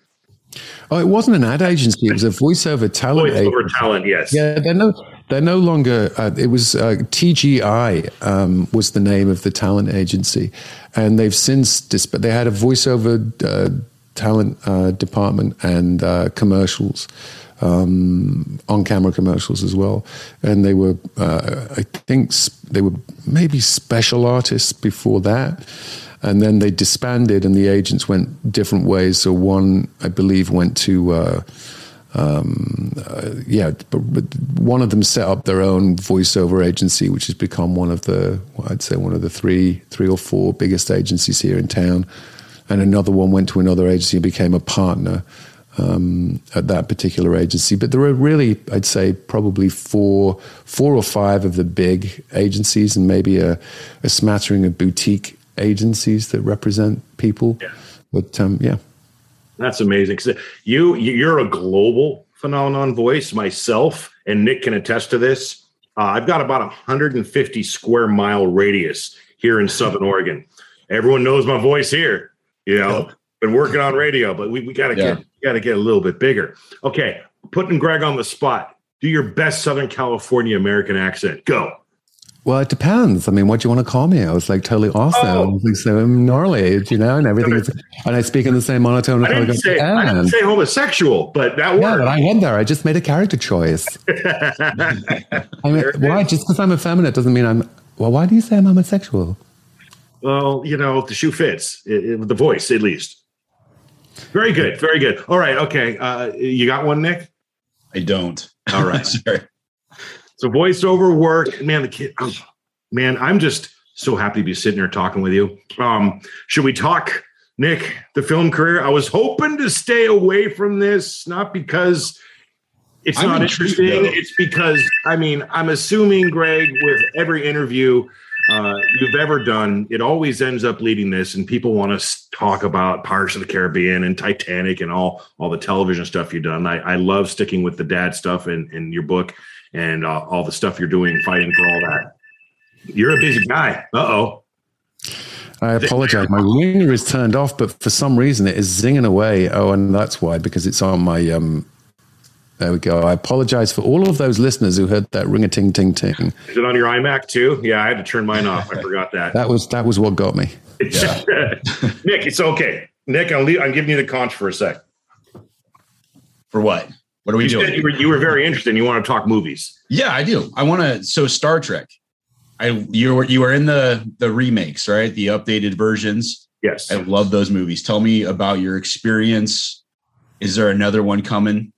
Oh, it wasn't an ad agency. It was a voiceover talent. Voiceover agency. talent, yes. Yeah, they're no, they're no longer. Uh, it was uh, TGI um, was the name of the talent agency, and they've since disp- they had a voiceover uh, talent uh, department and uh, commercials um, on camera commercials as well. And they were, uh, I think, they were maybe special artists before that. And then they disbanded, and the agents went different ways. So one, I believe, went to. Uh, um, uh, yeah, but, but, one of them set up their own voiceover agency, which has become one of the, I'd say, one of the three, three or four biggest agencies here in town. And another one went to another agency and became a partner um, at that particular agency. But there are really, I'd say, probably four, four or five of the big agencies, and maybe a, a smattering of boutique agencies that represent people. Yeah. But um, yeah, that's amazing. Because you, you're a global phenomenon voice. Myself and Nick can attest to this. Uh, I've got about a 150 square mile radius here in Southern Oregon. Everyone knows my voice here. You know, been working on radio, but we, we got to yeah. get got to get a little bit bigger. Okay, putting Greg on the spot. Do your best Southern California American accent. Go. Well, it depends. I mean, what do you want to call me? I was like totally awesome. Oh. I was like so gnarly, you know, and everything. Is, and I speak in the same monotone. I didn't, say, I didn't say homosexual, but that yeah, but I went there. I just made a character choice. I mean, why? Just because I'm effeminate doesn't mean I'm. Well, why do you say I'm homosexual? Well, you know, the shoe fits. It, it, the voice, at least. Very good. Very good. All right. Okay. Uh, you got one, Nick? I don't. All right. Sorry. So voiceover work, man. The kid, oh, man. I'm just so happy to be sitting here talking with you. Um, should we talk, Nick? The film career. I was hoping to stay away from this, not because it's I'm not interesting. It's because I mean, I'm assuming, Greg, with every interview uh, you've ever done, it always ends up leading this, and people want to talk about Pirates of the Caribbean and Titanic and all all the television stuff you've done. I, I love sticking with the dad stuff in your book and uh, all the stuff you're doing, fighting for all that. You're a busy guy. Uh oh. I apologize. My ringer is turned off, but for some reason it is zinging away. Oh, and that's why because it's on my um, there we go. I apologize for all of those listeners who heard that ring a ting ting ting. Is it on your iMac too? Yeah, I had to turn mine off. I forgot that. that was that was what got me. Yeah. Nick, it's okay. Nick, I'm, I'm giving you the conch for a sec. For what? What are we you doing? You were, you were very interested. You want to talk movies? Yeah, I do. I want to. So Star Trek. I you were you were in the the remakes, right? The updated versions. Yes, I love those movies. Tell me about your experience. Is there another one coming?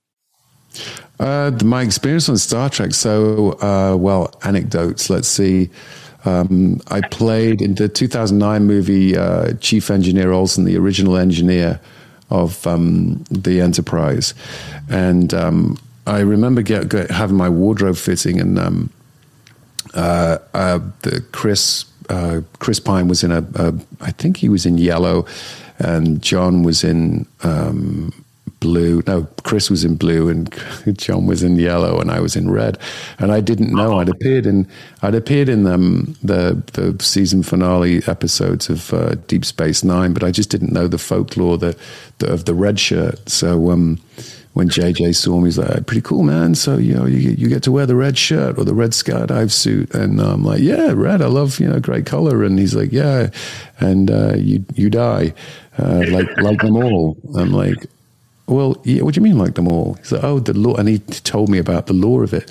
Uh, my experience on Star Trek. So, uh, well, anecdotes. Let's see. Um, I played in the 2009 movie uh, Chief Engineer Olson, the original engineer of um, the Enterprise, and um, I remember get, get, having my wardrobe fitting, and um, uh, uh, the Chris uh, Chris Pine was in a, a, I think he was in yellow, and John was in um, blue. No, Chris was in blue and John was in yellow and I was in red. And I didn't know I'd appeared in I'd appeared in um, the the season finale episodes of uh, Deep Space Nine, but I just didn't know the folklore the of the red shirt. So um, when JJ saw me, he's like, "Pretty cool, man. So you know, you you get to wear the red shirt or the red skydive suit." And I'm like, "Yeah, red. I love you know, great color." And he's like, "Yeah," and uh, you you die uh, like like them all. I'm like, well, yeah, what do you mean like them all? He said, oh, the law. And he told me about the law of it.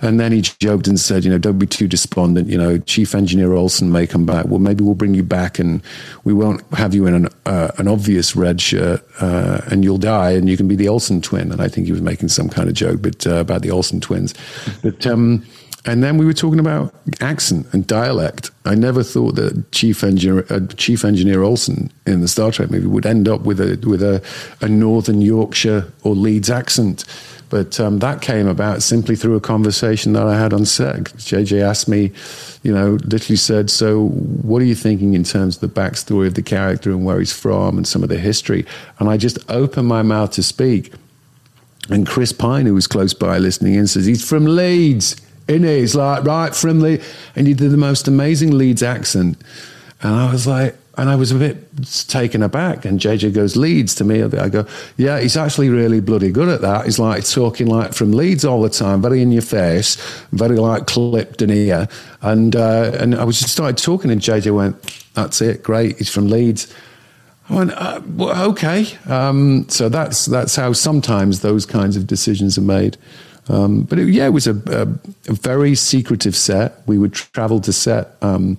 And then he joked and said, you know, don't be too despondent. You know, Chief Engineer Olson may come back. Well, maybe we'll bring you back and we won't have you in an, uh, an obvious red shirt uh, and you'll die and you can be the Olsen twin. And I think he was making some kind of joke but, uh, about the Olsen twins. But, um, and then we were talking about accent and dialect. I never thought that Chief Engineer, uh, Chief Engineer Olson in the Star Trek movie would end up with a with a, a Northern Yorkshire or Leeds accent. But um, that came about simply through a conversation that I had on set. JJ asked me, you know, literally said, So, what are you thinking in terms of the backstory of the character and where he's from and some of the history? And I just opened my mouth to speak. And Chris Pine, who was close by listening in, says, He's from Leeds. In He's like, right from Leeds. And he did the most amazing Leeds accent. And I was like, and I was a bit taken aback. And JJ goes, Leeds to me. I go, yeah, he's actually really bloody good at that. He's like talking like from Leeds all the time, very in your face, very like clipped and here. And, uh, and I was just started talking, and JJ went, that's it, great. He's from Leeds. I went, uh, well, okay. Um, so that's, that's how sometimes those kinds of decisions are made. Um, but it, yeah, it was a, a, a, very secretive set. We would travel to set. Um,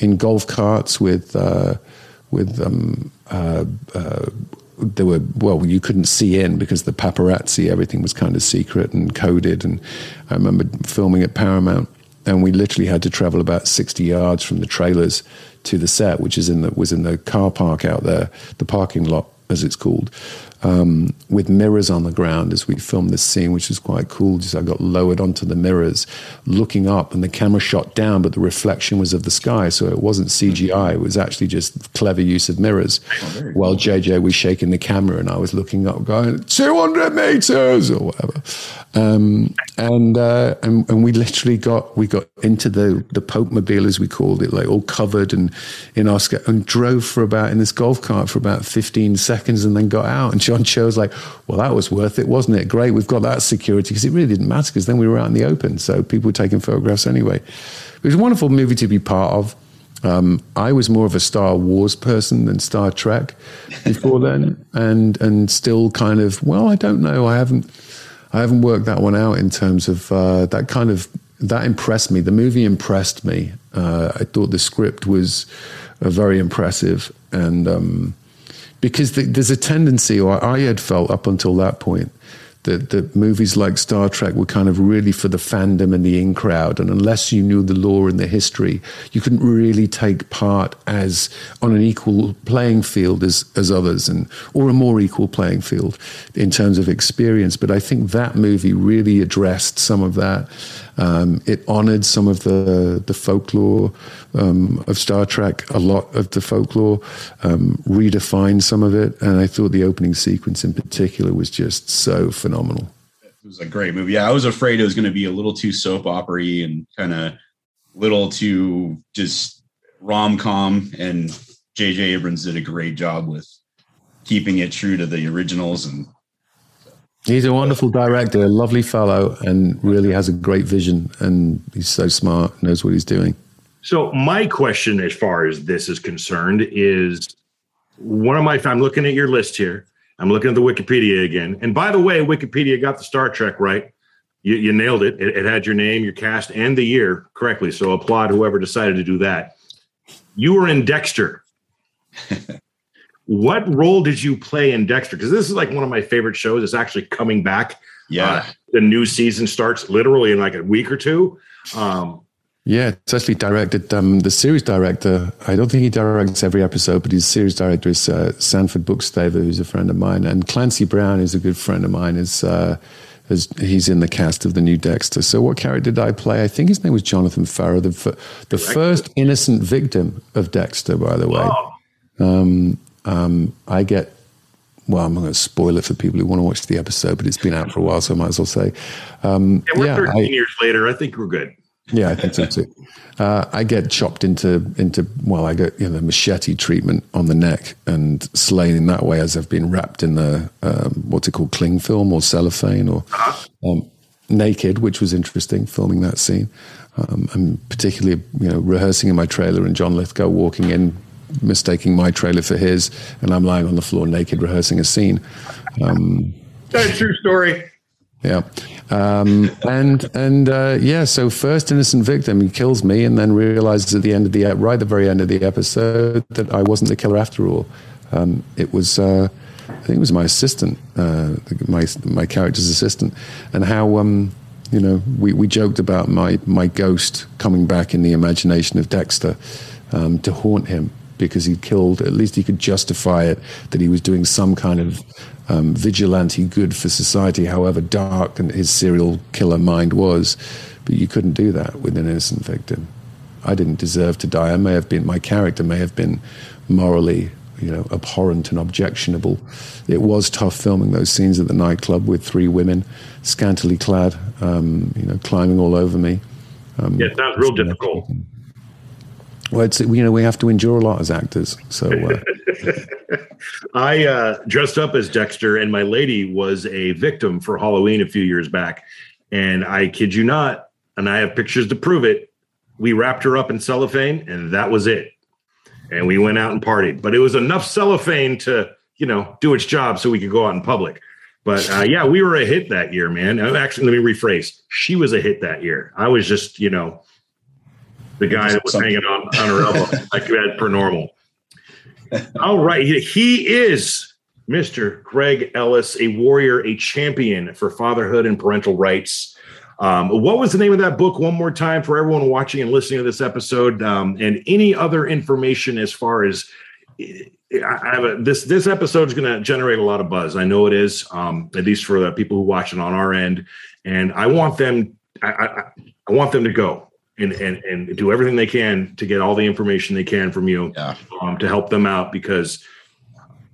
in golf carts with uh, with um, uh, uh, there were well you couldn't see in because the paparazzi everything was kind of secret and coded and I remember filming at Paramount and we literally had to travel about 60 yards from the trailers to the set which is in the was in the car park out there the parking lot as it's called um, with mirrors on the ground as we filmed this scene, which was quite cool. Just I got lowered onto the mirrors, looking up, and the camera shot down, but the reflection was of the sky, so it wasn't CGI. It was actually just clever use of mirrors. Oh, While JJ was shaking the camera, and I was looking up, going 200 meters or whatever. Um, and, uh, and and we literally got we got into the the Pope Mobile as we called it, like all covered and in our and drove for about in this golf cart for about 15 seconds, and then got out. And John Cho was like, "Well, that was worth it, wasn't it? Great, we've got that security because it really didn't matter because then we were out in the open, so people were taking photographs anyway. It was a wonderful movie to be part of." Um, I was more of a Star Wars person than Star Trek before then, and and still kind of well, I don't know, I haven't I haven't worked that one out in terms of uh, that kind of that impressed me. The movie impressed me. Uh, I thought the script was uh, very impressive, and um, because the, there's a tendency, or I had felt up until that point, that, that movies like Star Trek were kind of really for the fandom and the in crowd. And unless you knew the lore and the history, you couldn't really take part as on an equal playing field as, as others, and or a more equal playing field in terms of experience. But I think that movie really addressed some of that. Um, it honored some of the the folklore um, of Star Trek, a lot of the folklore, um, redefined some of it, and I thought the opening sequence in particular was just so phenomenal. It was a great movie. Yeah, I was afraid it was going to be a little too soap opery and kind of little too just rom com, and J.J. Abrams did a great job with keeping it true to the originals and He's a wonderful director, a lovely fellow, and really has a great vision. And he's so smart, knows what he's doing. So, my question, as far as this is concerned, is one of my. I'm looking at your list here. I'm looking at the Wikipedia again. And by the way, Wikipedia got the Star Trek right. You, you nailed it. it. It had your name, your cast, and the year correctly. So, applaud whoever decided to do that. You were in Dexter. What role did you play in Dexter? Because this is like one of my favorite shows. It's actually coming back. Yeah. Uh, the new season starts literally in like a week or two. Um, yeah, it's actually directed. Um, the series director, I don't think he directs every episode, but his series director is uh, Sanford Bookstaver, who's a friend of mine. And Clancy Brown is a good friend of mine. Is, uh, is He's in the cast of the new Dexter. So, what character did I play? I think his name was Jonathan Farrow, the, the first innocent victim of Dexter, by the way. Oh. Um, um, I get well, I'm not going to spoil it for people who want to watch the episode, but it's been out for a while, so I might as well say. Um, yeah, we're yeah, 13 I, years later. I think we're good. Yeah, I think so too. Uh, I get chopped into into well, I get you know machete treatment on the neck and slain in that way as I've been wrapped in the um, what's it called, cling film or cellophane or uh-huh. um, naked, which was interesting filming that scene. Um, and particularly, you know, rehearsing in my trailer and John Lithgow walking in mistaking my trailer for his, and I'm lying on the floor naked rehearsing a scene. Um, That's a true story. Yeah, um, and and uh, yeah. So first innocent victim, he kills me, and then realizes at the end of the right at the very end of the episode that I wasn't the killer after all. Um, it was. Uh, I think it was my assistant, uh, my my character's assistant, and how um, you know we, we joked about my my ghost coming back in the imagination of Dexter um, to haunt him because he killed. At least he could justify it that he was doing some kind of um, vigilante good for society, however dark and his serial killer mind was. But you couldn't do that with an innocent victim. I didn't deserve to die. I may have been, my character may have been morally, you know, abhorrent and objectionable. It was tough filming those scenes at the nightclub with three women, scantily clad, um, you know, climbing all over me. Um, yeah, it sounds real difficult. Well, it's you know we have to endure a lot as actors. So uh, I uh, dressed up as Dexter, and my lady was a victim for Halloween a few years back. And I kid you not, and I have pictures to prove it. We wrapped her up in cellophane, and that was it. And we went out and partied. But it was enough cellophane to you know do its job, so we could go out in public. But uh, yeah, we were a hit that year, man. Actually, let me rephrase. She was a hit that year. I was just, you know, the guy that was Something. hanging on, on her elbow like you had per normal. All right. He is Mr. Greg Ellis, a warrior, a champion for fatherhood and parental rights. Um, what was the name of that book? One more time for everyone watching and listening to this episode, um, and any other information as far as I have a, this this episode is going to generate a lot of buzz. I know it is, um, at least for the people who watch it on our end, and I want them. I, I, I want them to go and, and and do everything they can to get all the information they can from you yeah. um, to help them out because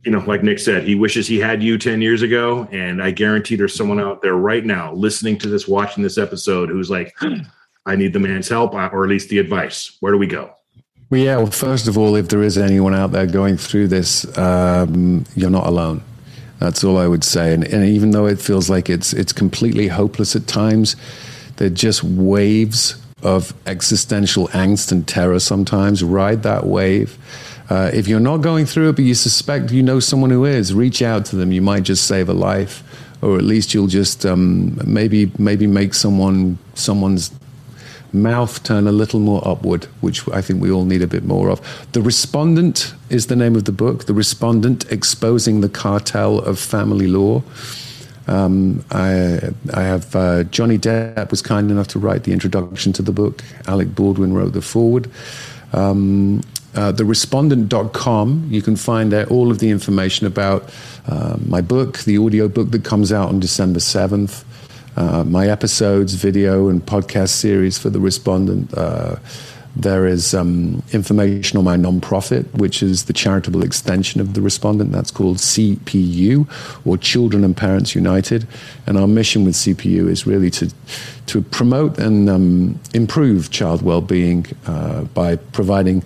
you know like nick said he wishes he had you 10 years ago and i guarantee there's someone out there right now listening to this watching this episode who's like i need the man's help or at least the advice where do we go well, yeah. Well, first of all, if there is anyone out there going through this, um, you're not alone. That's all I would say. And, and, even though it feels like it's it's completely hopeless at times, they're just waves of existential angst and terror. Sometimes ride that wave. Uh, if you're not going through it, but you suspect you know someone who is, reach out to them. You might just save a life, or at least you'll just um, maybe maybe make someone someone's mouth turn a little more upward, which I think we all need a bit more of. The Respondent is the name of the book. The Respondent Exposing the Cartel of Family Law. Um, I, I have uh, Johnny Depp was kind enough to write the introduction to the book. Alec Baldwin wrote the foreword. Um, uh, therespondent.com, you can find out all of the information about uh, my book, the audio book that comes out on December 7th uh, my episodes, video, and podcast series for the respondent. There is um, information on my nonprofit, which is the charitable extension of the respondent. That's called CPU, or Children and Parents United. And our mission with CPU is really to to promote and um, improve child well-being uh, by providing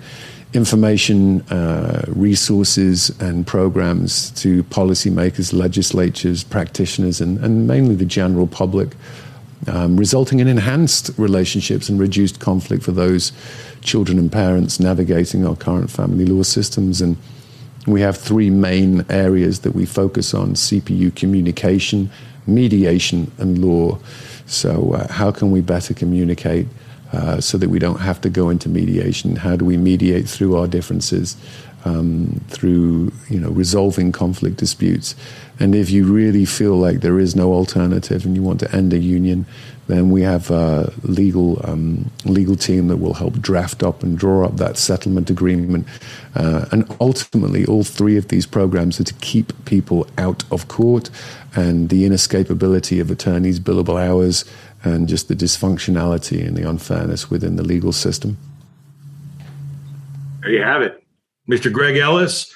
information, uh, resources, and programs to policymakers, legislatures, practitioners, and, and mainly the general public, um, resulting in enhanced relationships and reduced conflict for those children and parents navigating our current family law systems. And we have three main areas that we focus on CPU communication, mediation, and law. So, uh, how can we better communicate? Uh, so that we don't have to go into mediation. How do we mediate through our differences, um, through you know resolving conflict disputes? And if you really feel like there is no alternative and you want to end a union, then we have a legal um, legal team that will help draft up and draw up that settlement agreement. Uh, and ultimately, all three of these programs are to keep people out of court and the inescapability of attorneys' billable hours and just the dysfunctionality and the unfairness within the legal system. There you have it. Mr. Greg Ellis,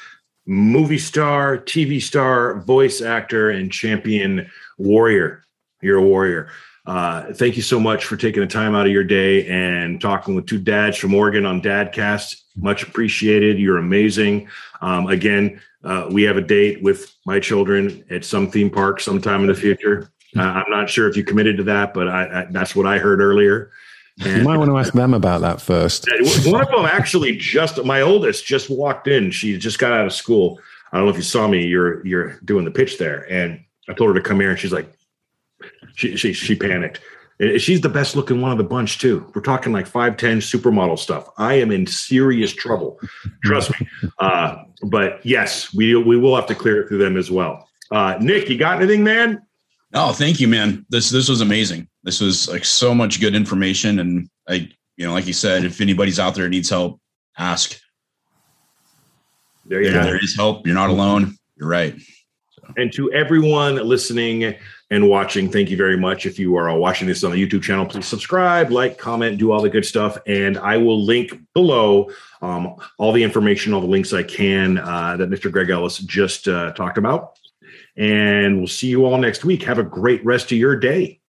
movie star, TV star, voice actor, and champion warrior. You're a warrior. Uh, thank you so much for taking the time out of your day and talking with two dads from Oregon on Dadcast. Much appreciated. You're amazing. Um, again, uh, we have a date with my children at some theme park sometime in the future. Uh, I'm not sure if you committed to that, but I, I, that's what I heard earlier. You might want to ask them about that first. One of them actually just my oldest just walked in. She just got out of school. I don't know if you saw me. You're you're doing the pitch there, and I told her to come here, and she's like, she she she panicked. She's the best looking one of the bunch too. We're talking like five ten supermodel stuff. I am in serious trouble. Trust me. Uh, but yes, we we will have to clear it through them as well. Uh, Nick, you got anything, man? Oh, thank you, man. This this was amazing. This was like so much good information, and I, you know, like you said, if anybody's out there needs help, ask. There you go. There is help. You're not alone. You're right. So. And to everyone listening and watching, thank you very much. If you are watching this on the YouTube channel, please subscribe, like, comment, do all the good stuff. And I will link below um, all the information, all the links I can uh, that Mr. Greg Ellis just uh, talked about. And we'll see you all next week. Have a great rest of your day.